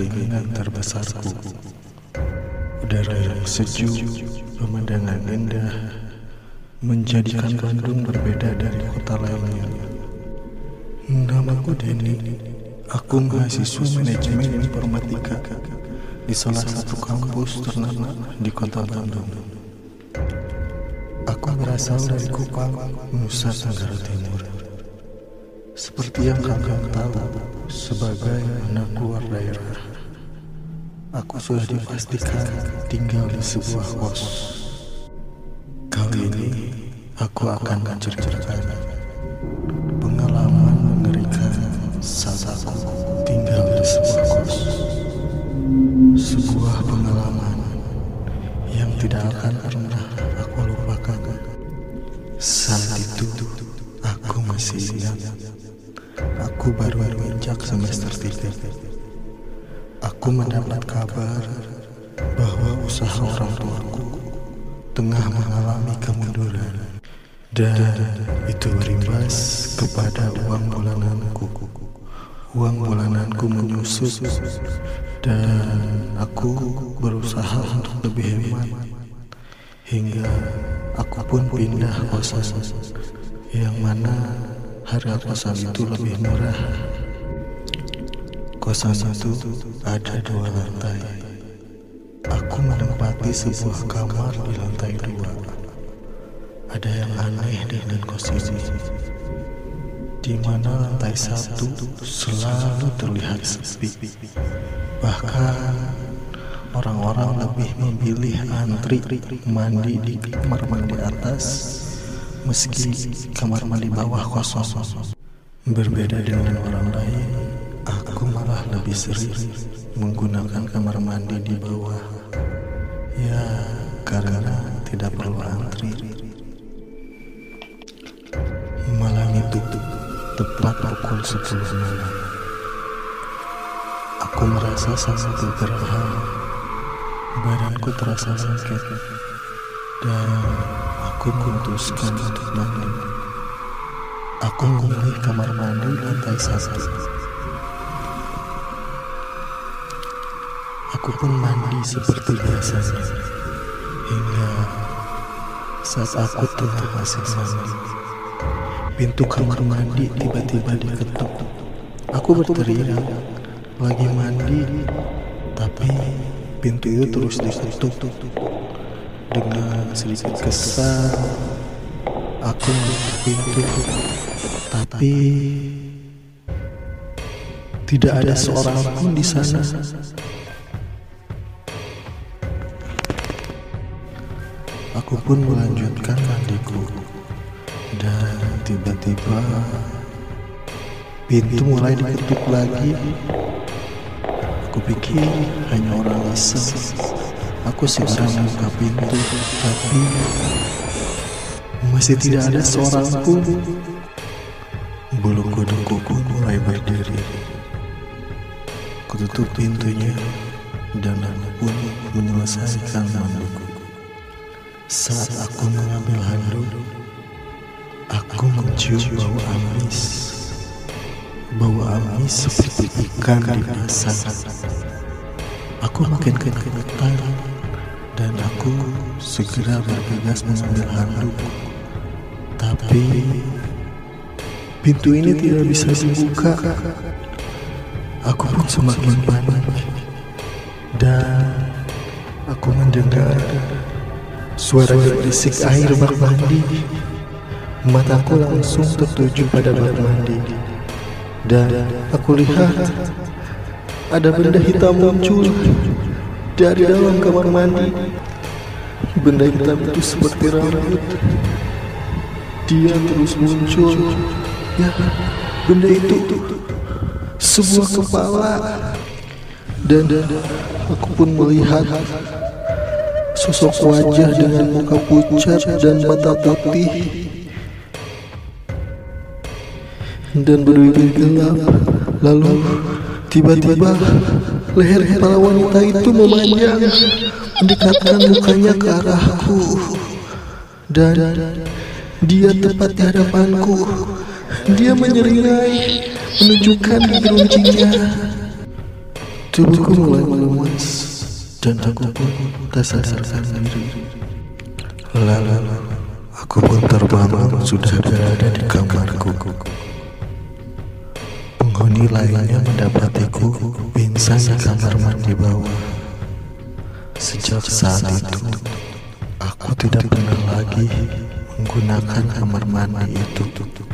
keinginan terbesarku. Udara yang sejuk, pemandangan indah, menjadikan Bandung berbeda dari kota lainnya. Namaku Denny, aku mahasiswa manajemen informatika di salah satu kampus ternama di kota Bandung. Aku berasal dari Kupang, Nusa Tenggara Timur. Seperti yang kalian tahu, sebagai anak luar daerah, aku sudah dipastikan tinggal di sebuah kos. Kali ini, aku akan menceritakan pengalaman mengerikan saat aku tinggal di sebuah kos. Sebuah pengalaman yang tidak akan pernah aku lupakan. Saat itu, aku masih ingat Aku baru menginjak semester 3. Aku mendapat kabar bahwa usaha orang tuaku tengah mengalami kemunduran dan itu berimbas kepada uang bulananku. Uang bulananku menyusut dan aku berusaha untuk lebih hemat hingga aku pun pindah kosan yang mana Harga kosan itu lebih murah. Kosan itu ada dua lantai. Aku menempati sebuah kamar di lantai dua. Ada yang aneh dengan kos ini. Di mana lantai satu selalu terlihat sepi. Bahkan orang-orang lebih memilih antri mandi di kamar mandi atas meski kamar mandi bawah kosong. Berbeda dengan orang lain, aku malah lebih sering menggunakan kamar mandi di bawah. Ya, karena tidak perlu antri. Malam itu, tepat pukul 10 malam. Aku merasa sangat bergerak. Badanku terasa sakit. Dan Aku memutuskan untuk mandi. Aku memilih kamar mandi lantai satu. Aku pun mandi seperti biasanya. Hingga saat aku tengah masih mandi, pintu kamar mandi tiba-tiba diketuk. Aku berteriak, lagi mandi, tapi pintu itu terus ditutup. Dengan sedikit kesal, aku pintu, tapi tidak ada seorang pun di sana. Aku pun melanjutkan mandiku, dan tiba-tiba pintu mulai diketuk lagi. Aku pikir hanya orang iseng. Aku segera membuka pintu, tapi masih tidak ada seorang pun. Bulu kudungku mulai berdiri. Kututup pintunya dan aku pun menyelesaikan mandiku. Saat aku mengambil handuk, aku mencium bau amis. Bau amis seperti ikan di dasar. Aku makin ketakutan dan aku segera bergegas mengambil handuk. Tapi pintu ini tidak bisa dibuka. Aku pun semakin panik dan aku mendengar suara berisik air bak mandi. Mataku langsung tertuju pada bak mandi dan aku lihat ada benda hitam muncul dari dalam kamar mandi. Benda hitam itu seperti rambut. Dia terus muncul. Ya, benda itu sebuah kepala. Dan aku pun melihat sosok wajah dengan muka pucat dan mata putih dan berbibir gelap. Lalu Tiba-tiba leher kepala wanita itu memanjang mendekatkan mukanya ke arahku dan dia tepat di hadapanku. Dia menyeringai menunjukkan gigi runcingnya. Tubuhku mulai melemas dan aku pun tak sadarkan diri. Lalu aku pun terbangun sudah berada di kamarku. Penghuni lainnya mendapatiku pingsan di kamar mandi bawah. Sejak saat itu, aku tidak pernah lagi menggunakan kamar mandi itu.